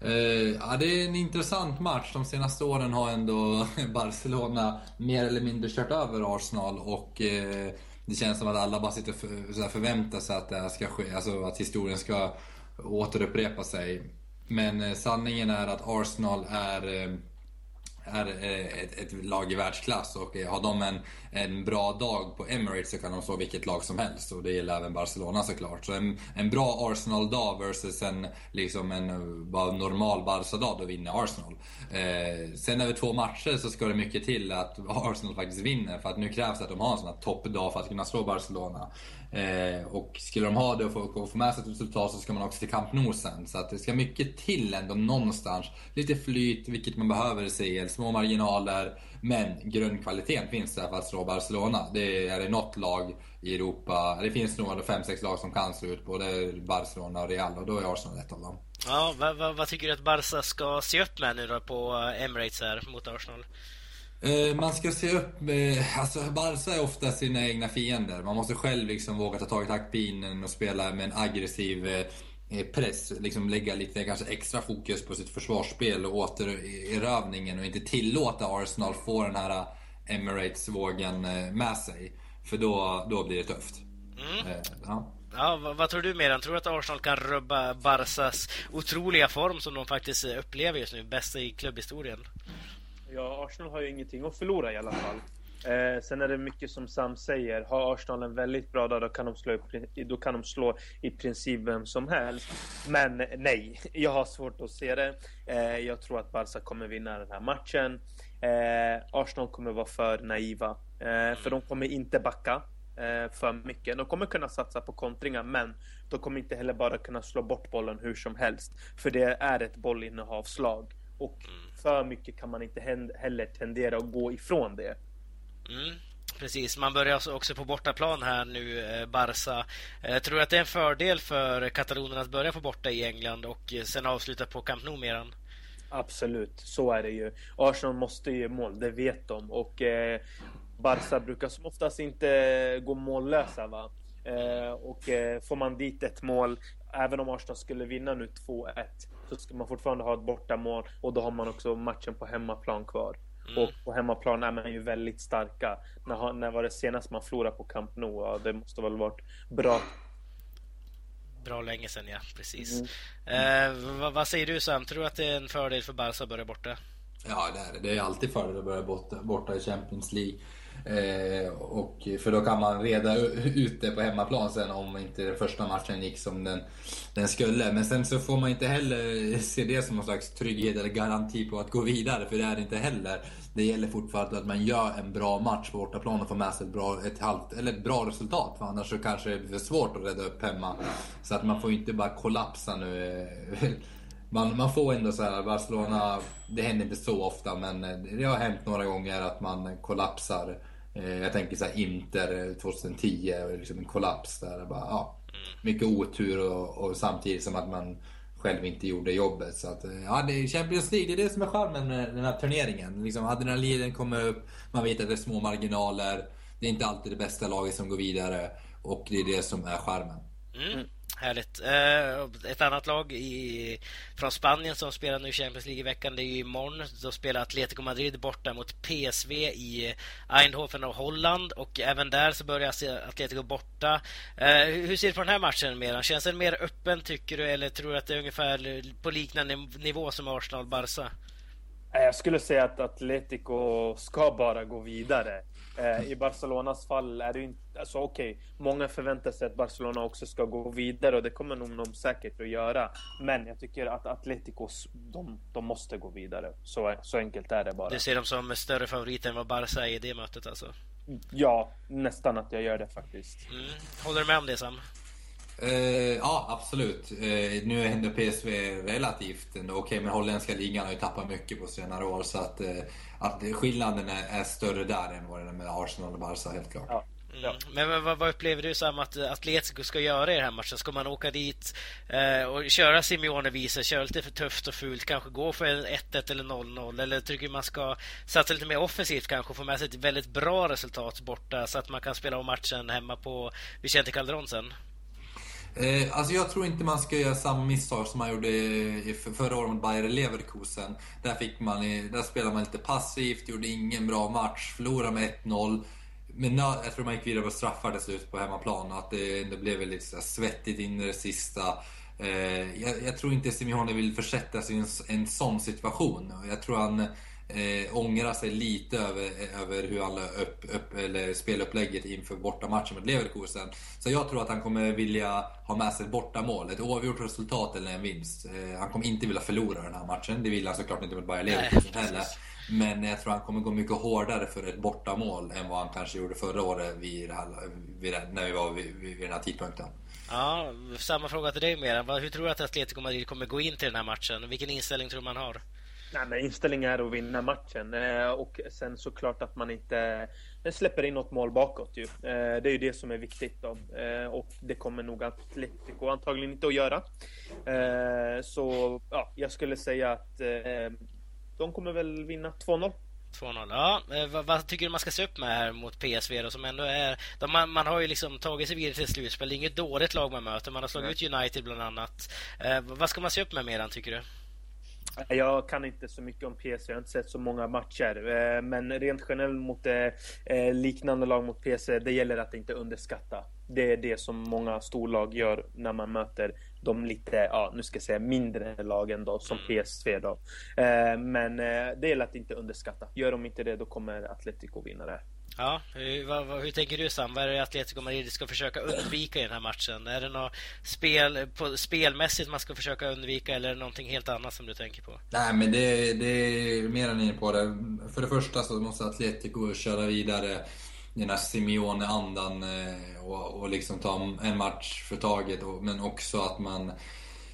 Eh, ja, det är en intressant match. De senaste åren har ändå Barcelona mer eller mindre kört över Arsenal och det känns som att alla bara sitter och förväntar sig att det här ska ske. Alltså att historien ska återupprepa sig. Men eh, sanningen är att Arsenal är, eh, är eh, ett, ett lag i världsklass och har de en, en bra dag på Emirates så kan de slå vilket lag som helst och det gäller även Barcelona såklart. Så en, en bra Arsenal-dag versus en, liksom en bara normal Barca-dag, då vinner Arsenal. Eh, sen över två matcher så ska det mycket till att Arsenal faktiskt vinner för att nu krävs det att de har en sån här toppdag för att kunna slå Barcelona. Eh, och skulle de ha det och få, få med sig ett resultat så ska man också till Camp Nou sen. Så att det ska mycket till ändå någonstans. Lite flyt, vilket man behöver i CL. Små marginaler. Men grundkvaliteten finns där för att slå Barcelona. Det är det något lag i Europa, det finns nog 5-6 lag som kan slå ut både Barcelona och Real och då är Arsenal ett av dem. Ja, vad, vad, vad tycker du att Barca ska se upp med nu då på eh, Emirates här mot Arsenal? Eh, man ska se upp med... Alltså Barca är ofta sina egna fiender. Man måste själv liksom våga ta tag i taktpinnen och spela med en aggressiv eh, press. Liksom lägga lite kanske extra fokus på sitt försvarsspel och återerövningen och inte tillåta Arsenal få den här Emirates-vågen eh, med sig. För då, då blir det tufft. Mm. Ja. Ja, vad, vad, tror du Meran? Tror du att Arsenal kan rubba Barcas otroliga form som de faktiskt upplever just nu? Bästa i klubbhistorien? Ja, Arsenal har ju ingenting att förlora i alla fall. Eh, sen är det mycket som Sam säger. Har Arsenal en väldigt bra dag, då kan de slå, då kan de slå i princip vem som helst. Men nej, jag har svårt att se det. Eh, jag tror att Barca kommer vinna den här matchen. Eh, Arsenal kommer vara för naiva. Eh, för de kommer inte backa eh, för mycket. De kommer kunna satsa på kontringar, men de kommer inte heller bara kunna slå bort bollen hur som helst. För det är ett bollinnehavslag. Och mm. för mycket kan man inte heller tendera att gå ifrån det. Mm. Precis, man börjar också på bortaplan här nu, eh, Barca. Eh, tror att det är en fördel för katalonerna att börja på borta i England och eh, sen avsluta på Camp Nou meran? Absolut, så är det ju. Arsenal måste ju mål, det vet de. Och eh, Barca brukar som oftast inte gå mållösa. Va? Eh, och eh, får man dit ett mål, även om Arsenal skulle vinna nu 2-1, så ska man fortfarande ha ett bortamål och då har man också matchen på hemmaplan kvar. Mm. Och på hemmaplan är man ju väldigt starka. När, när var det senast man förlorade på Camp Nou? Ja, det måste väl varit bra bra länge sedan, ja. Precis. Mm. Eh, vad, vad, säger du Sam? Tror du att det är en fördel för Barca att börja borta? Ja, det är det. Det är alltid fördel att börja borta, borta i Champions League. Eh, och, för då kan man reda ut det på hemmaplan sen om inte den första matchen gick som den, den skulle. Men sen så får man inte heller se det som någon slags trygghet eller garanti på att gå vidare, för det är det inte heller. Det gäller fortfarande att man gör en bra match på bortaplan och får med sig ett bra, ett halvt, eller ett bra resultat. För annars så kanske det blir svårt att rädda upp hemma. Så att man får inte bara kollapsa nu. Man, man får ändå så här, Barcelona, det händer inte så ofta men det har hänt några gånger att man kollapsar Eh, jag tänker så här Inter 2010, liksom en kollaps där. Bara, ja, mycket otur och, och, samtidigt som att man själv inte gjorde jobbet. Så att, eh, ja, det är Champions League, det är det som är charmen med den här turneringen. Liksom, adrenalinen kommer upp, man vet att det är små marginaler. Det är inte alltid det bästa laget som går vidare och det är det som är charmen. Mm. Härligt. Eh, ett annat lag i, från Spanien som spelar nu Champions League i veckan, det är ju imorgon. Då spelar Atletico Madrid borta mot PSV i Eindhoven och Holland. Och även där så börjar Atletico borta. Eh, hur ser du på den här matchen? Meran? Känns den mer öppen tycker du, eller tror du att det är ungefär på liknande nivå som Arsenal-Barca? Jag skulle säga att Atletico ska bara gå vidare. Eh, I Barcelonas fall är det inte... Alltså okej, okay, många förväntar sig att Barcelona också ska gå vidare och det kommer nog de säkert att göra. Men jag tycker att Atletico, de, de måste gå vidare. Så, så enkelt är det bara. Du ser dem som större favoriter än vad Barca är i det mötet alltså? Ja, nästan att jag gör det faktiskt. Mm. Håller du med om det Sam? Uh, ja, absolut. Uh, nu är ändå PSV relativt okej, okay, men holländska ligan har ju tappat mycket på senare år. Så att, uh, att skillnaden är, är, större där än vad den är med Arsenal och Barca, helt klart. Ja. Mm. Men vad, vad, upplever du Sam att Atletico ska göra i den här matchen? Ska man åka dit eh, och köra Simeone-visor, köra lite för tufft och fult, kanske gå för 1-1 eller 0-0? Eller tycker du man ska satsa lite mer offensivt kanske och få med sig ett väldigt bra resultat borta så att man kan spela om matchen hemma på Vicente Calderon sen? Eh, alltså jag tror inte man ska göra samma misstag som man gjorde i förra året mot Bayer Leverkusen. Där, fick man, där spelade man lite passivt, gjorde ingen bra match, förlorade med 1-0. Men jag tror man gick vidare på straffar till slut på hemmaplan. Att det, det blev lite så svettigt in i det sista. Eh, jag, jag, tror inte Simeone vill försätta sig i en, en sån situation. Jag tror han eh, ångrar sig lite över, över hur han upp, upp, eller spelupplägget inför bortamatchen mot Leverkusen. Så jag tror att han kommer vilja ha med sig ett bortamål, ett oavgjort resultat eller en vinst. Eh, han kommer inte vilja förlora den här matchen, det vill han såklart inte mot Bayer Leverkusen heller. Men jag tror han kommer gå mycket hårdare för ett bortamål än vad han kanske gjorde förra året vid här, vid när vi var vid, vid den här tidpunkten. Ja, samma fråga till dig Meran. Hur tror du att Atletico Madrid kommer gå in till den här matchen? Vilken inställning tror du man har? Nej, men inställningen är att vinna matchen eh, och sen såklart att man inte släpper in något mål bakåt. Ju. Eh, det är ju det som är viktigt då. Eh, och det kommer nog Atletico antagligen inte att göra. Så ja, jag skulle säga att de kommer väl vinna 2-0. 2-0. Ja, vad, vad, tycker du man ska se upp med här mot PSV då, som ändå är... De, man, man, har ju liksom tagit sig vidare till slutspel. Det är inget dåligt lag man möter. Man har slagit ut United bland annat. Eh, vad ska man se upp med mer tycker du? Jag kan inte så mycket om PSV, jag har inte sett så många matcher. Eh, men rent generellt mot eh, eh, liknande lag mot PSV, det gäller att inte underskatta. Det är det som många storlag gör när man möter de lite, ja nu ska jag säga mindre lagen då, som mm. PSV då. Men det gäller att inte underskatta. Gör de inte det, då kommer Atletico vinna det. Ja, hur, vad, hur, tänker du Sam? Vad är det Atletico Madrid ska försöka undvika i den här matchen? Är det något spel, på, spelmässigt man ska försöka undvika eller är det någonting helt annat som du tänker på? Nej, men det, det är mer än inne på det. För det första så måste Atletico köra vidare den här Simeone-andan eh, och, och liksom ta en match för taget. Men också att man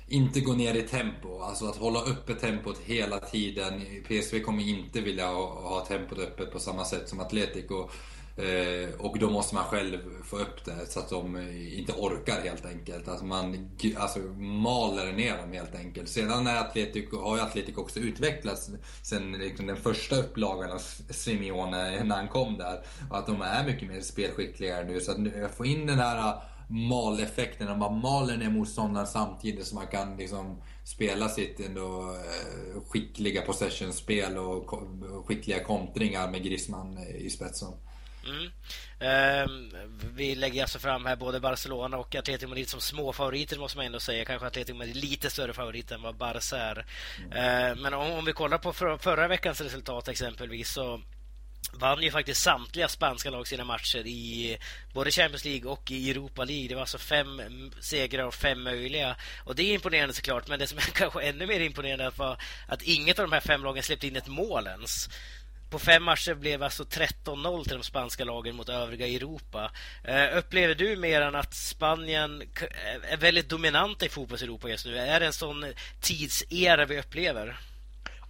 inte gå ner i tempo. Alltså att hålla uppe tempot hela tiden. PSV kommer inte vilja ha tempot öppet på samma sätt som Atletico. Eh, och då måste man själv få upp det så att de inte orkar helt enkelt. Alltså man alltså, maler ner dem helt enkelt. Sedan är Atletico, har ju Atletico också utvecklats sen liksom den första upplagan av Simeone när han kom där. Och att de är mycket mer spelskickliga nu. Så att få in den här maleffekten, när man maler ner motståndaren samtidigt som man kan liksom spela sitt ändå eh, skickliga possessionspel och skickliga kontringar med Griezmann i spetsen. Mm. Um, vi lägger alltså fram här både Barcelona och Atletico Madrid som små favoriter måste man ändå säga. Kanske Atletico Madrid lite större favorit än vad Barca är. Mm. Uh, men om, om, vi kollar på för, förra veckans resultat exempelvis så vann ju faktiskt samtliga spanska lag sina matcher i både Champions League och i Europa League. Det var alltså fem segrar och fem möjliga. Och det är imponerande såklart, men det som är kanske ännu mer imponerande var att inget av de här fem lagen släppte in ett mål ens. På fem matcher blev alltså 13-0 till de spanska lagen mot övriga Europa. Uh, upplever du mer än att Spanien är väldigt dominanta i fotbolls-Europa just nu? Är det en sån tidsera vi upplever?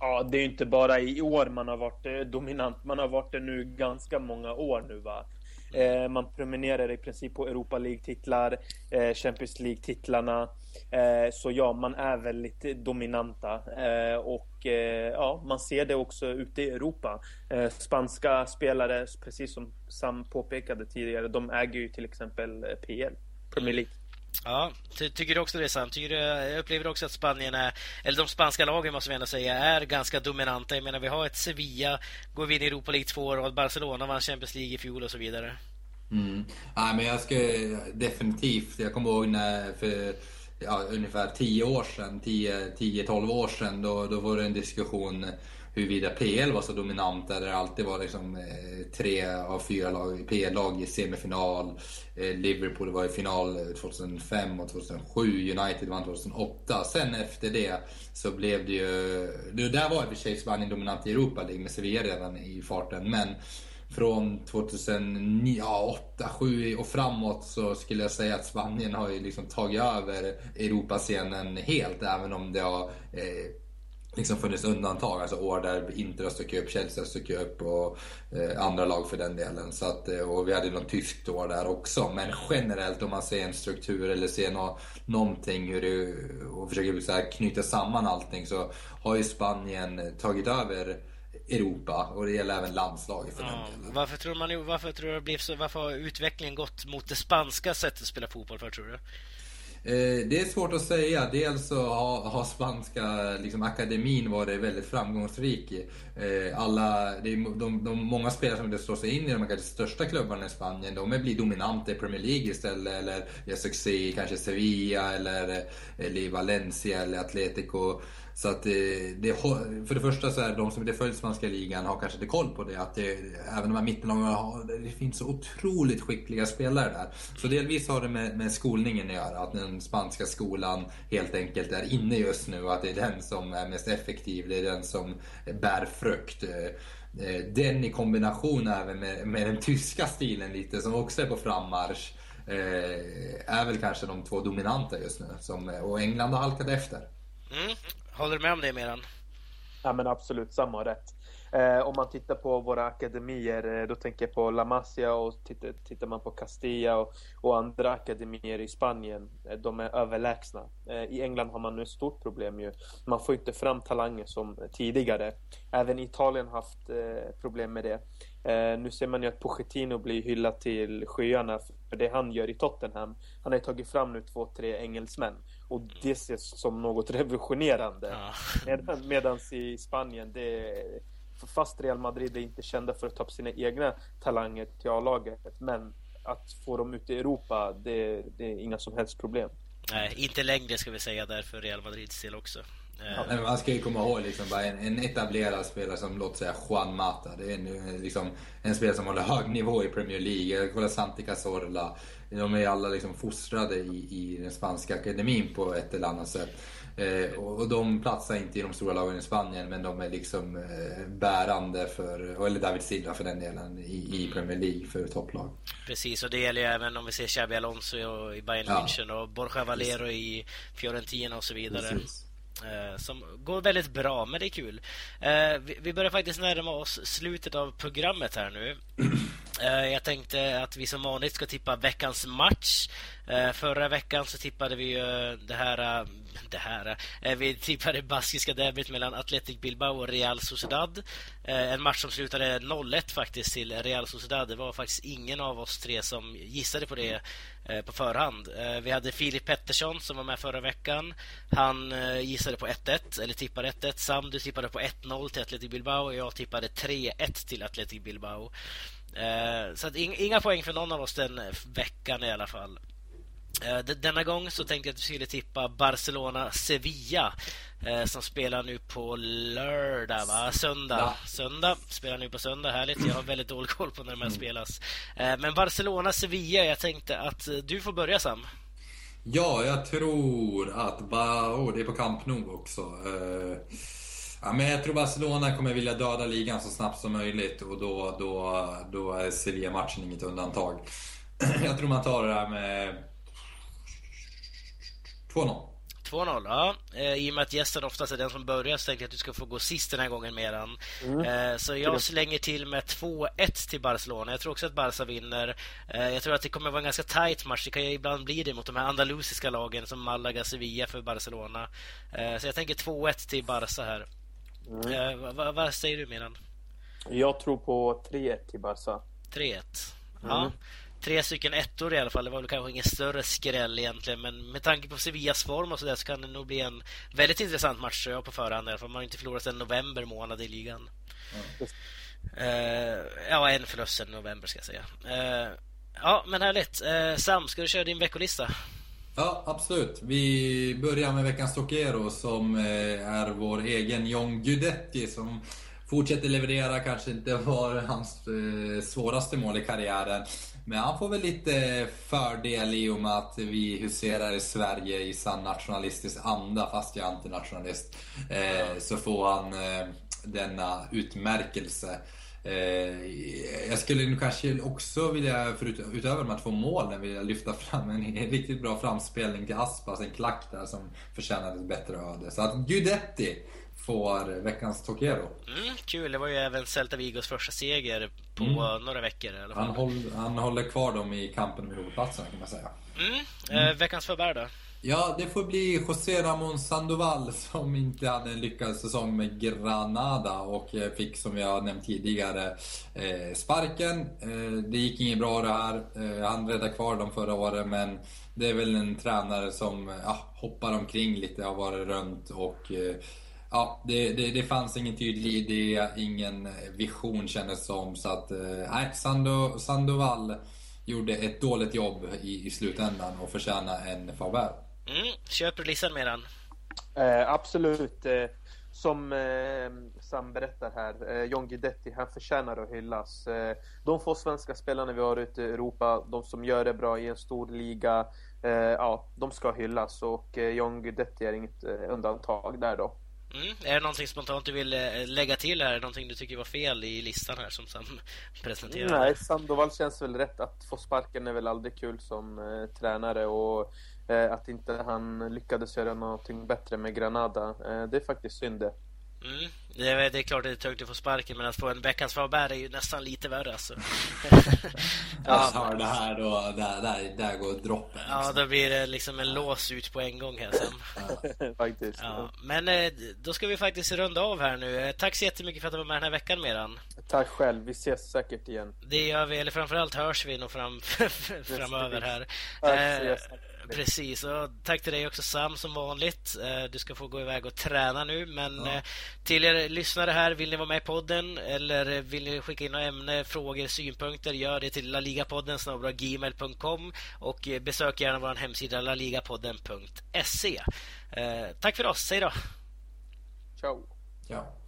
Ja, det är inte bara i år man har varit eh, dominant. Man har varit det nu ganska många år nu va. Eh, man promenerar i princip på Europa League-titlar, eh, Champions League-titlarna. Eh, så ja, man är väldigt dominanta. Eh, och eh, ja, man ser det också ute i Europa. spanska spelare, precis som Sam påpekade tidigare, de äger ju till exempel PL, Premier League. Ja, ty tycker du också det är sant? Tycker du, jag upplever också att Spanien är, eller de spanska lagen måste vi ändå säga, är ganska dominanta. Jag menar, vi har ett Sevilla, går vi in i Europa League två år och Barcelona vann Champions League i fjol och så vidare. Mm. Ja, men jag ska definitivt, jag kommer ihåg när för ja, ungefär 10 år sedan, 10-12 år sedan, då, då var det en diskussion huruvida PL var så dominant där det alltid var liksom, eh, tre av fyra lag, PL-lag i semifinal. Eh, Liverpool var i final 2005 och 2007. United vann 2008. Sen efter det så blev det ju... Det där var i och för sig Spanien dominant i Europa League med Sevilla redan i farten. Men från 2009, ja, 2007 och framåt så skulle jag säga att Spanien har ju liksom tagit över Europascenen helt. Även om det har eh, liksom funnits undantag. Alltså år där Inter har stuckit upp, Chelsea har stuckit upp och eh, andra lag för den delen. Så att, eh, och vi hade något tyskt år där också. Men generellt om man ser en struktur eller ser no någonting hur det, och försöker så här, knyta samman allting så har ju Spanien tagit över Europa och det gäller även landslaget för ja, den delen. Varför tror, man, varför tror du det blev så, varför har utvecklingen gått mot det spanska sättet att spela fotboll för tror du? Eh, det är svårt att säga. Dels så har, spanska liksom, akademin varit väldigt framgångsrik. Eh, alla, det är, de, de, många spelare som slår sig in i de kanske största klubbarna i Spanien, de blir dominanta i Premier League istället. Eller gör succé i kanske Sevilla eller, eh, eller i Valencia eller Atletico. Så att eh, det, det, för det första så är de som inte följer spanska ligan har kanske inte koll på det. Att det, även de här mittenlagarna, det finns så otroligt skickliga spelare där. Så delvis har det med, med skolningen att göra. Att den spanska skolan helt enkelt är inne just nu. Att det är den som är mest effektiv. Det är den som bär frukt. Eh, eh, den i kombination även med, med den tyska stilen lite som också är på frammarsch. Är väl kanske de två dominanta just nu. Som, och England har halkat efter. Mm. Håller du med om det, Meran? Ja, men absolut, samma rätt. Eh, om man tittar på våra akademier, eh, då tänker jag på La Masia och tittar, tittar man på Castilla och, och, andra akademier i Spanien, eh, de är överlägsna. Eh, I England har man nu ett stort problem ju. Man får inte fram talanger som tidigare. Även Italien har haft eh, problem med det. Eh, nu ser man ju att Pochettino blir hyllad till skyarna för det han gör i Tottenham. Han har ju tagit fram nu två, tre engelsmän. Och det ses som något revolutionerande. Ja. Med, medans i Spanien, det fast Real Madrid är inte kända för att ta upp sina egna talanger till A-laget. Men att få dem ut i Europa, det, det, är inga som helst problem. Nej, inte längre ska vi säga där för Real Madrids del också. Ja, man ska ju komma ihåg liksom bara en, en etablerad spelare som låt säga Juan Mata. Det är en, liksom, en spelare som håller hög nivå i Premier League. Kolla Santi Cazorla. De är alla liksom fostrade i, i den spanska akademin på ett eller annat sätt. Eh, och de platsar inte i de stora lagen i Spanien men de är liksom eh, bärande för, eller David Silva för den delen, i, i Premier League för topplag. Precis, och det gäller ju även om vi ser Xabi Alonso i Bayern ja. München och Borja Valero i Fiorentina och så vidare. Precis. Eh, som går väldigt bra, men det är kul. Eh, vi börjar faktiskt närma oss slutet av programmet här nu. Eh, jag tänkte att vi som vanligt ska tippa veckans match. Förra veckan så tippade vi det här... Det här eh, vi tippade baskiska derbyt mellan Athletic Bilbao och Real Sociedad. Eh, en match som slutade 0-1 faktiskt till Real Sociedad. Det var faktiskt ingen av oss tre som gissade på det eh, på förhand. Vi hade Filip Pettersson som var med förra veckan. Han gissade på 1-1, eller tippade 1-1. Sam, du tippade på 1-0 till Athletic Bilbao och jag tippade 3-1 till Athletic Bilbao. Så att inga poäng för någon av oss den veckan i alla fall. Denna gång så tänkte jag att vi skulle tippa Barcelona-Sevilla Eh, som spelar nu på lördag, va? Söndag. Söndag. Spelar nu på söndag. Härligt. Jag har väldigt dålig koll på när de här mm. spelas. Eh, men Barcelona-Sevilla, jag tänkte att eh, du får börja Sam. Ja, jag tror att... Oh, det är på Camp Nou också. Ja, men jag tror Barcelona kommer vilja döda ligan så snabbt som möjligt och då, då, då är Sevilla-matchen inget undantag. Jag tror man tar det här med 2-0. 2-0, ja. Eh, I och med att gästen oftast är den som börjar så tänkte jag att du ska få gå sist den här gången Meran. Mm. Eh, så jag slänger till med 2-1 till Barcelona. Jag tror också att Barca vinner. Eh, jag tror att det kommer vara en ganska tight match. Det kan ju ibland bli det mot de här andalusiska lagen som Malaga, Sevilla för Barcelona. Så jag tänker 2-1 till Barca här. Mm. Vad, vad säger du Meran? Jag tror på 3-1 till Barca. 3-1. Ja. Mm tre stycken ettor i alla fall. Det var väl kanske ingen större skräll egentligen. Men med tanke på Sevillas form och så där så kan det nog bli en väldigt intressant match tror jag på förhand. I alla fall. Man har inte förlorat sedan november månad i ligan. Mm. Uh, ja, en förlust sedan november ska jag säga. Uh, ja, men härligt. Uh, Sam, ska du köra din veckolista? Ja, absolut. Vi börjar med veckans Tokero som är vår egen John Guidetti som fortsätter leverera. Kanske inte var hans eh, svåraste mål i karriären. Men han får väl lite eh, fördel i och med att vi huserar i Sverige i sann nationalistisk anda, fast jag är antinationalist. Eh, så får han eh, denna utmärkelse. Eh, jag skulle nog kanske också vilja, förut, utöver de här två målen, vilja lyfta fram en, en riktigt bra framspelning till Aspas, en klack där som förtjänade ett bättre öde. Så att Guidetti får veckans Tokero. Mm, kul, det var ju även Celta Vigos första seger på mm. några veckor i alla fall. Han, håll, han håller kvar dem i kampen om Europaplatserna kan man säga. Mm. Mm. Eh, veckans förbär då? Ja, det får bli José Ramon Sandoval som inte hade en lyckad säsong med Granada och eh, fick som jag nämnt tidigare eh, sparken. Eh, det gick inget bra det här. Eh, han räddade kvar dem förra året men det är väl en tränare som ja, hoppar omkring lite, har varit runt och eh, Ja, det, det, det, fanns ingen tydlig idé, ingen vision kändes som. Så att, eh, nej, Sando, Sandoval gjorde ett dåligt jobb i, i slutändan och förtjänar en farväl. Mm, köper listan med den. Eh, absolut. Eh, som eh, Sam berättar här, eh, John Guidetti, han förtjänar att hyllas. Eh, de få svenska spelarna vi har ute i Europa, de som gör det bra i en stor liga, eh, ja, de ska hyllas och eh, John Guidetti är inget eh, undantag där då. Mm. Är det någonting spontant du vill eh, lägga till här? Någonting du tycker var fel i listan här som Sam presenterade? Nej, Sandoval känns väl rätt. Att få sparken är väl aldrig kul som eh, tränare och eh, att inte han lyckades göra någonting bättre med Granada. Eh, det är faktiskt synd det. Mm. Det, är, det är klart det är tungt att få sparken, men att få en veckans Faber är ju nästan lite värre. Alltså. Jag hör det här då, där, där, där går droppen. Ja, liksom. då blir det liksom en lås ut på en gång här sen. faktiskt. Ja, men eh, då ska vi faktiskt runda av här nu. Eh, Tack så jättemycket för att du var med den här veckan, Meran. Tack själv. Vi ses säkert igen. Det gör vi, eller framförallt hörs vi nog fram, framöver här. Tack, Eh, ses. Precis, och tack till dig också Sam som vanligt. Eh, du ska få gå iväg och träna nu. Men ja. Eh, till er lyssnare här, vill ni vara med i podden eller vill ni skicka in några ämne, frågor, synpunkter, gör det till laligapodden gmail.com och eh, besök gärna vår hemsida laligapodden.se. Tack för oss, hej då! Ciao! Ciao.